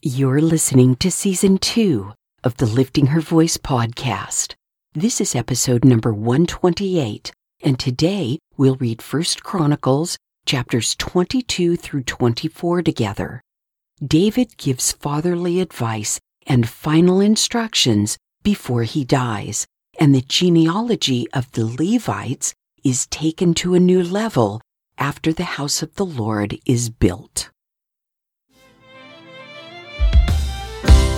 You're listening to season two of the Lifting Her Voice podcast. This is episode number 128, and today we'll read First Chronicles chapters 22 through 24 together. David gives fatherly advice and final instructions before he dies, and the genealogy of the Levites is taken to a new level after the house of the Lord is built.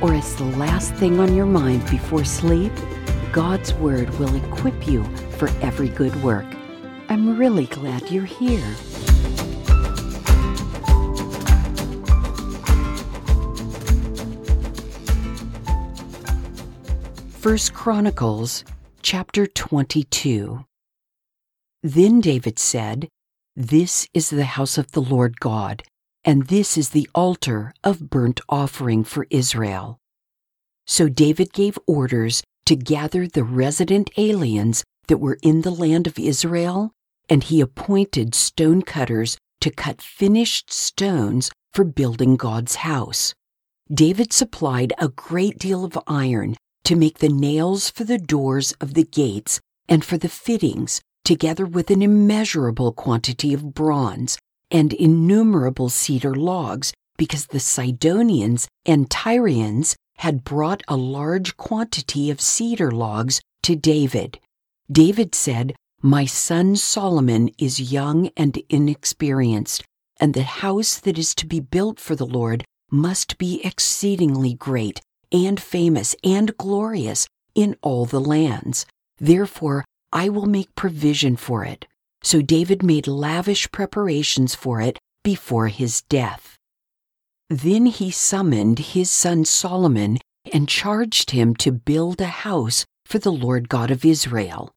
or as the last thing on your mind before sleep, God's Word will equip you for every good work. I'm really glad you're here. First Chronicles chapter 22. Then David said, This is the house of the Lord God, and this is the altar of burnt offering for Israel. So David gave orders to gather the resident aliens that were in the land of Israel, and he appointed stone cutters to cut finished stones for building God's house. David supplied a great deal of iron to make the nails for the doors of the gates and for the fittings, together with an immeasurable quantity of bronze and innumerable cedar logs, because the Sidonians and Tyrians had brought a large quantity of cedar logs to David. David said, My son Solomon is young and inexperienced, and the house that is to be built for the Lord must be exceedingly great and famous and glorious in all the lands. Therefore, I will make provision for it. So David made lavish preparations for it before his death. Then he summoned his son Solomon and charged him to build a house for the Lord God of Israel.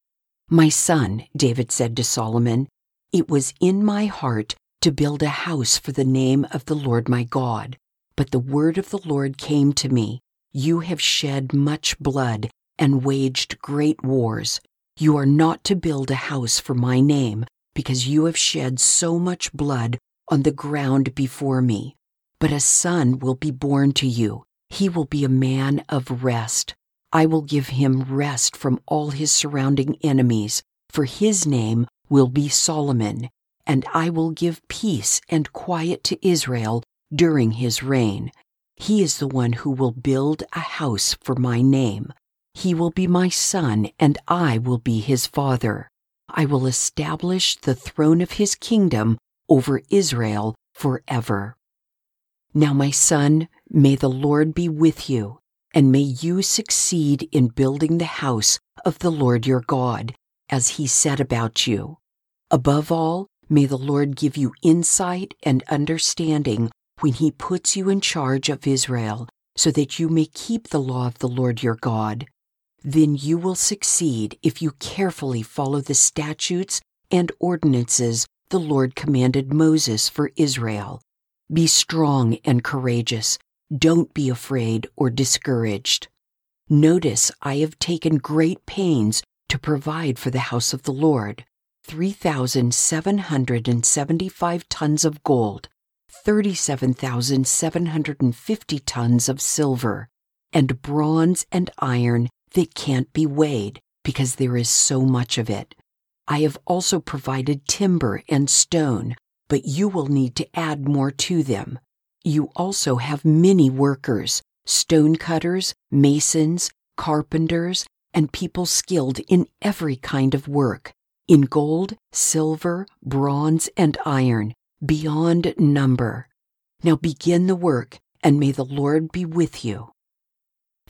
My son, David said to Solomon, it was in my heart to build a house for the name of the Lord my God. But the word of the Lord came to me You have shed much blood and waged great wars. You are not to build a house for my name, because you have shed so much blood on the ground before me. But a son will be born to you. He will be a man of rest. I will give him rest from all his surrounding enemies, for his name will be Solomon, and I will give peace and quiet to Israel during his reign. He is the one who will build a house for my name. He will be my son, and I will be his father. I will establish the throne of his kingdom over Israel forever. Now, my son, may the Lord be with you, and may you succeed in building the house of the Lord your God, as he said about you. Above all, may the Lord give you insight and understanding when he puts you in charge of Israel, so that you may keep the law of the Lord your God then you will succeed if you carefully follow the statutes and ordinances the Lord commanded Moses for Israel. Be strong and courageous. Don't be afraid or discouraged. Notice I have taken great pains to provide for the house of the Lord 3,775 tons of gold, 37,750 tons of silver, and bronze and iron that can't be weighed because there is so much of it. I have also provided timber and stone, but you will need to add more to them. You also have many workers, stone cutters, masons, carpenters, and people skilled in every kind of work, in gold, silver, bronze, and iron, beyond number. Now begin the work, and may the Lord be with you.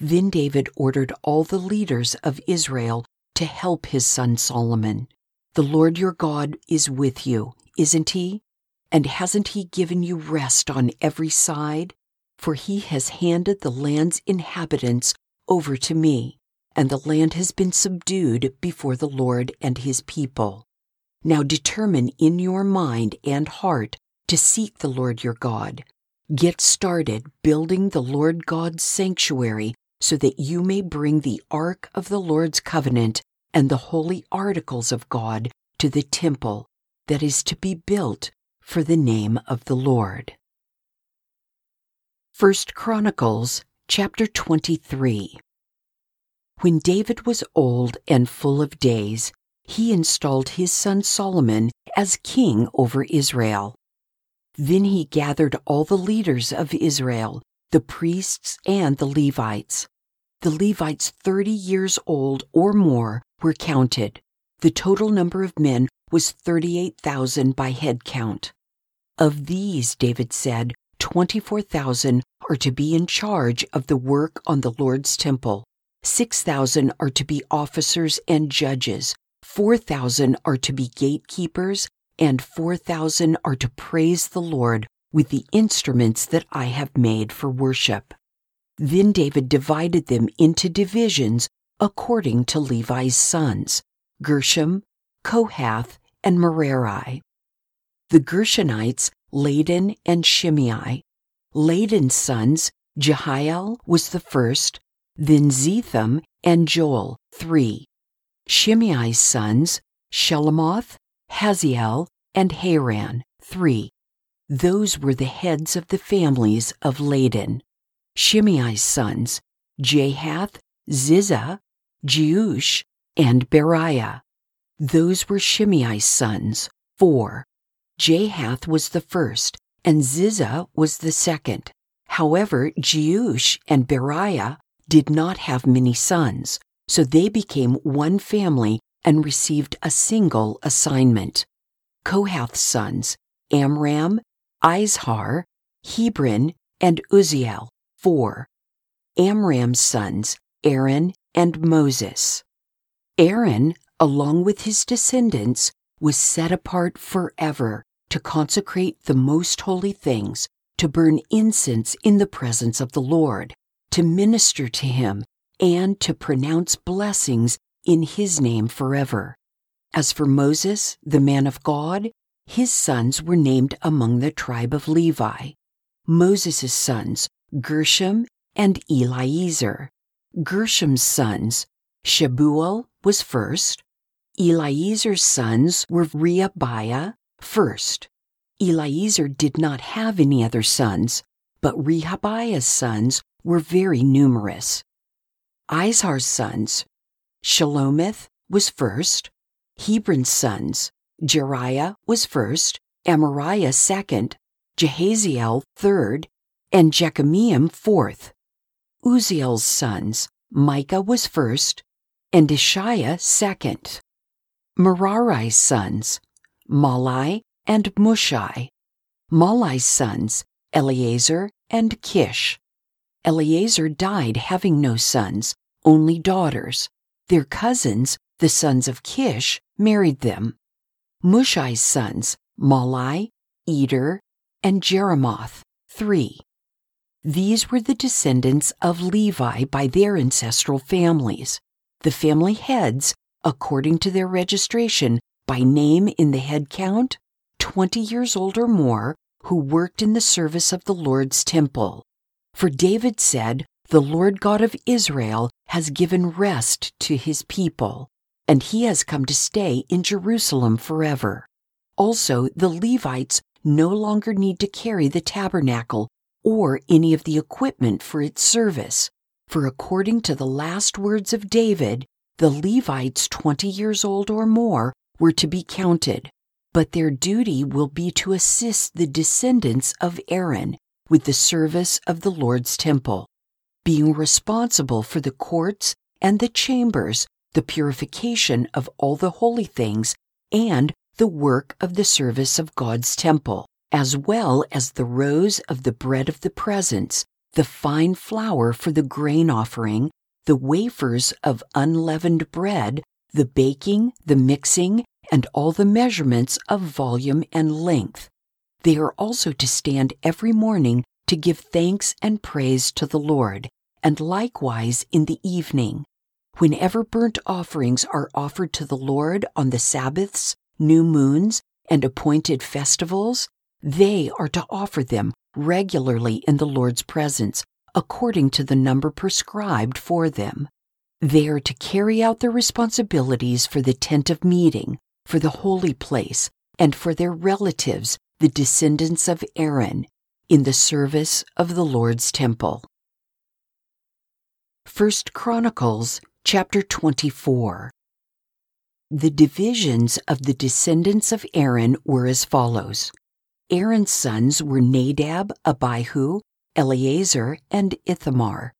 Then David ordered all the leaders of Israel to help his son Solomon. The Lord your God is with you, isn't he? And hasn't he given you rest on every side? for he has handed the land's inhabitants over to me, and the land has been subdued before the Lord and his people. Now determine in your mind and heart to seek the Lord your God. Get started building the Lord God's sanctuary so that you may bring the ark of the Lord's covenant and the holy articles of God to the temple that is to be built for the name of the Lord. 1 Chronicles chapter 23 When David was old and full of days, he installed his son Solomon as king over Israel. Then he gathered all the leaders of Israel, the priests and the Levites. The Levites 30 years old or more were counted. The total number of men was 38,000 by head count. Of these, David said, 24,000 are to be in charge of the work on the Lord's temple. 6,000 are to be officers and judges. 4,000 are to be gatekeepers, and 4,000 are to praise the Lord with the instruments that I have made for worship. Then David divided them into divisions according to Levi's sons Gershom, Kohath, and Merari. The Gershonites, Ladan and Shimei. Ladan's sons, Jehiel was the first, then Zetham and Joel, three. Shimei's sons, Shelomoth, Haziel, and Haran, three. Those were the heads of the families of Ladan. Shimei's sons, Jahath, Ziza, Jeush, and Beriah. Those were Shimei's sons, four. Jahath was the first, and Ziza was the second. However, Jeush and Beriah did not have many sons, so they became one family and received a single assignment. Kohath's sons, Amram, Izhar, Hebron, and Uzziel, four. Amram's sons, Aaron and Moses. Aaron, along with his descendants, was set apart forever to consecrate the most holy things, to burn incense in the presence of the Lord, to minister to him, and to pronounce blessings in his name forever. As for Moses, the man of God, his sons were named among the tribe of Levi. Moses' sons, Gershom and Eliezer. Gershom's sons, Shebuel was first. Eliezer's sons were Rehabiah first. Eliezer did not have any other sons, but Rehabiah's sons were very numerous. Izhar's sons, Shelomith was first. Hebron's sons, Jeriah was first, Amariah second, Jahaziel third, and Jekameam fourth. Uzziel's sons, Micah was first, and Isshiah second. Merari's sons, Mahli and Mushi. Mahli's sons, Eleazar and Kish. Eleazar died having no sons, only daughters. Their cousins, the sons of Kish, married them. Mushi's sons, Mahli, Eder, and Jeremoth, three. These were the descendants of Levi by their ancestral families. The family heads, according to their registration by name in the head count, 20 years old or more, who worked in the service of the Lord's temple. For David said, The Lord God of Israel has given rest to his people, and he has come to stay in Jerusalem forever. Also, the Levites no longer need to carry the tabernacle or any of the equipment for its service. For according to the last words of David, the Levites 20 years old or more were to be counted, but their duty will be to assist the descendants of Aaron with the service of the Lord's temple, being responsible for the courts and the chambers, the purification of all the holy things, and the work of the service of God's temple as well as the rows of the bread of the presence, the fine flour for the grain offering, the wafers of unleavened bread, the baking, the mixing, and all the measurements of volume and length. They are also to stand every morning to give thanks and praise to the Lord, and likewise in the evening. Whenever burnt offerings are offered to the Lord on the Sabbaths, new moons, and appointed festivals, they are to offer them regularly in the Lord's presence, according to the number prescribed for them. They are to carry out their responsibilities for the tent of meeting, for the holy place, and for their relatives, the descendants of Aaron, in the service of the Lord's temple. 1 Chronicles chapter 24 The divisions of the descendants of Aaron were as follows Aaron's sons were Nadab, Abihu, Eleazar, and Ithamar.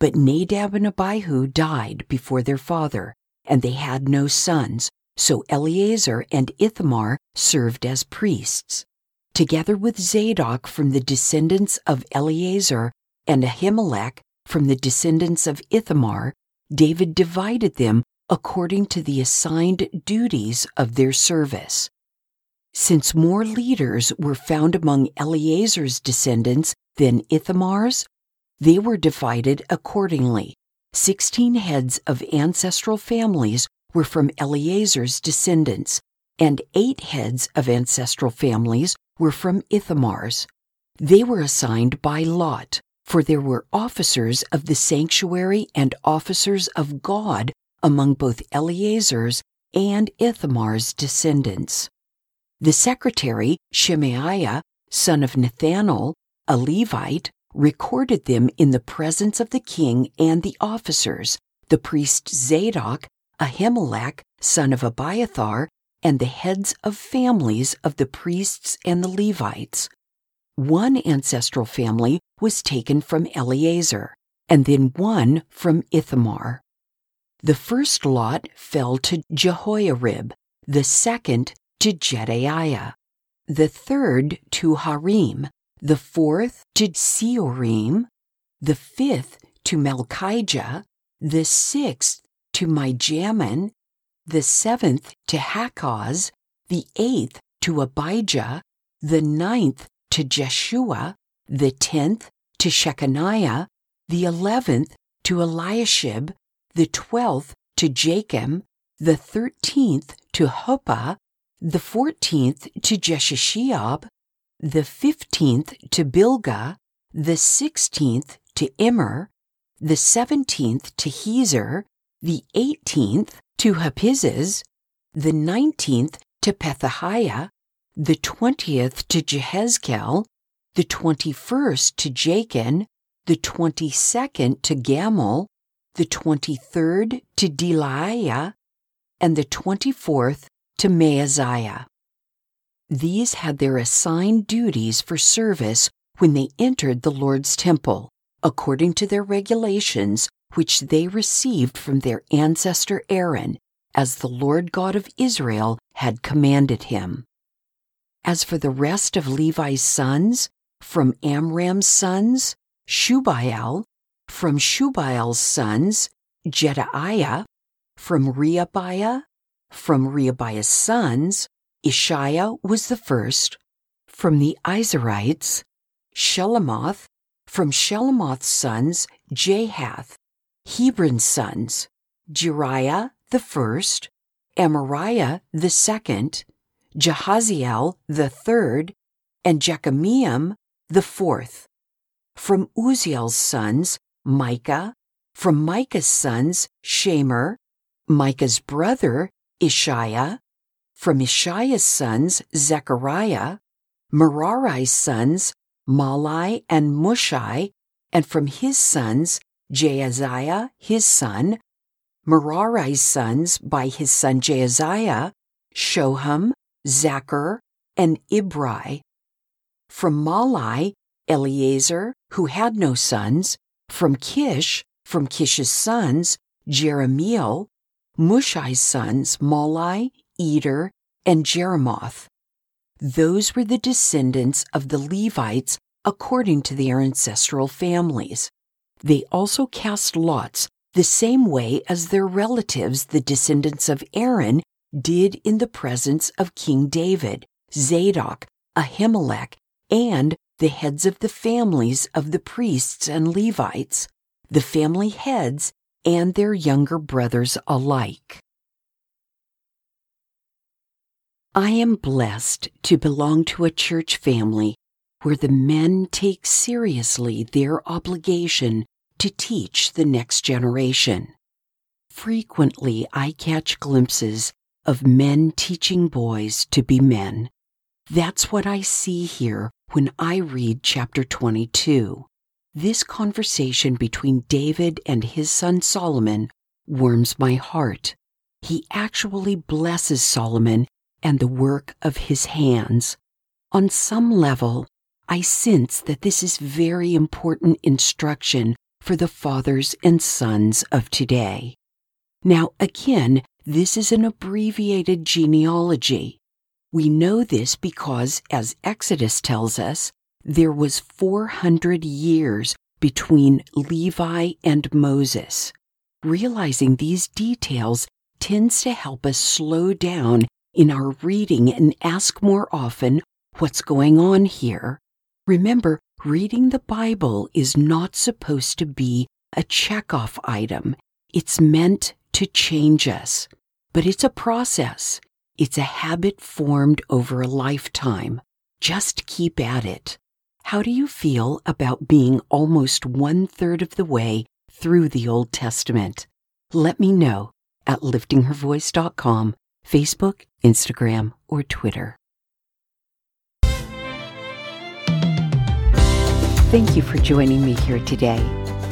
But Nadab and Abihu died before their father, and they had no sons, so Eleazar and Ithamar served as priests. Together with Zadok from the descendants of Eleazar and Ahimelech from the descendants of Ithamar, David divided them according to the assigned duties of their service. Since more leaders were found among Eleazar's descendants than Ithamar's, they were divided accordingly. Sixteen heads of ancestral families were from Eleazar's descendants, and eight heads of ancestral families were from Ithamar's. They were assigned by lot, for there were officers of the sanctuary and officers of God among both Eleazar's and Ithamar's descendants. The secretary, Shemaiah, son of Nethanel, a Levite, recorded them in the presence of the king and the officers, the priest Zadok, Ahimelech, son of Abiathar, and the heads of families of the priests and the Levites. One ancestral family was taken from Eleazar, and then one from Ithamar. The first lot fell to Jehoiarib, the second to Jedaiah, the third to Harim, the fourth to Seorim, the fifth to Malchijah, the sixth to Mijamin, the seventh to Hakkoz, the eighth to Abijah, the ninth to Jeshua, the tenth to Shechaniah, the eleventh to Eliashib, the twelfth to Jakim, the thirteenth to Huppah, the fourteenth to Jeshashiab, the fifteenth to Bilgah, the sixteenth to Immer, the seventeenth to Hezir, the eighteenth to Happizzez, the nineteenth to Pethahiah, the twentieth to Jehezkel, the twenty-first to Jachin, the twenty-second to Gamul, the twenty-third to Delaiah, and the twenty-fourth to Maaziah. These had their assigned duties for service when they entered the Lord's temple, according to their regulations which they received from their ancestor Aaron, as the Lord God of Israel had commanded him. As for the rest of Levi's sons, from Amram's sons, Shubael, from Shubael's sons, Jedaiah, from Rehabiah, from Rehabiah's sons, Isshiah was the first. From the Izharites, Shelomoth. From Shelomoth's sons, Jahath. Hebron's sons, Jeriah the first, Amariah the second, Jahaziel the third, and Jekameam the fourth. From Uzziel's sons, Micah. From Micah's sons, Shamir. Micah's brother, Isshiah. From Isshiah's sons, Zechariah. Merari's sons, Mahli and Mushi. And from his sons, Jaaziah, his son. Merari's sons by his son Jaaziah, Shoham, Zaccur, and Ibri. From Mahli, Eleazar, who had no sons. From Kish, from Kish's sons, Jerahmeel, Mushi's sons, Mahli, Eder, and Jeremoth. Those were the descendants of the Levites according to their ancestral families. They also cast lots the same way as their relatives, the descendants of Aaron, did in the presence of King David, Zadok, Ahimelech, and the heads of the families of the priests and Levites, the family heads, and their younger brothers alike. I am blessed to belong to a church family where the men take seriously their obligation to teach the next generation. Frequently, I catch glimpses of men teaching boys to be men. That's what I see here when I read chapter 22. This conversation between David and his son Solomon warms my heart. He actually blesses Solomon and the work of his hands. On some level, I sense that this is very important instruction for the fathers and sons of today. Now, again, this is an abbreviated genealogy. We know this because, as Exodus tells us, there was 400 years between Levi and Moses. Realizing these details tends to help us slow down in our reading and ask more often what's going on here. Remember, reading the Bible is not supposed to be a checkoff item. It's meant to change us. But it's a process. It's a habit formed over a lifetime. Just keep at it. How do you feel about being almost one third of the way through the Old Testament? Let me know at liftinghervoice.com Facebook, Instagram, or Twitter. Thank you for joining me here today.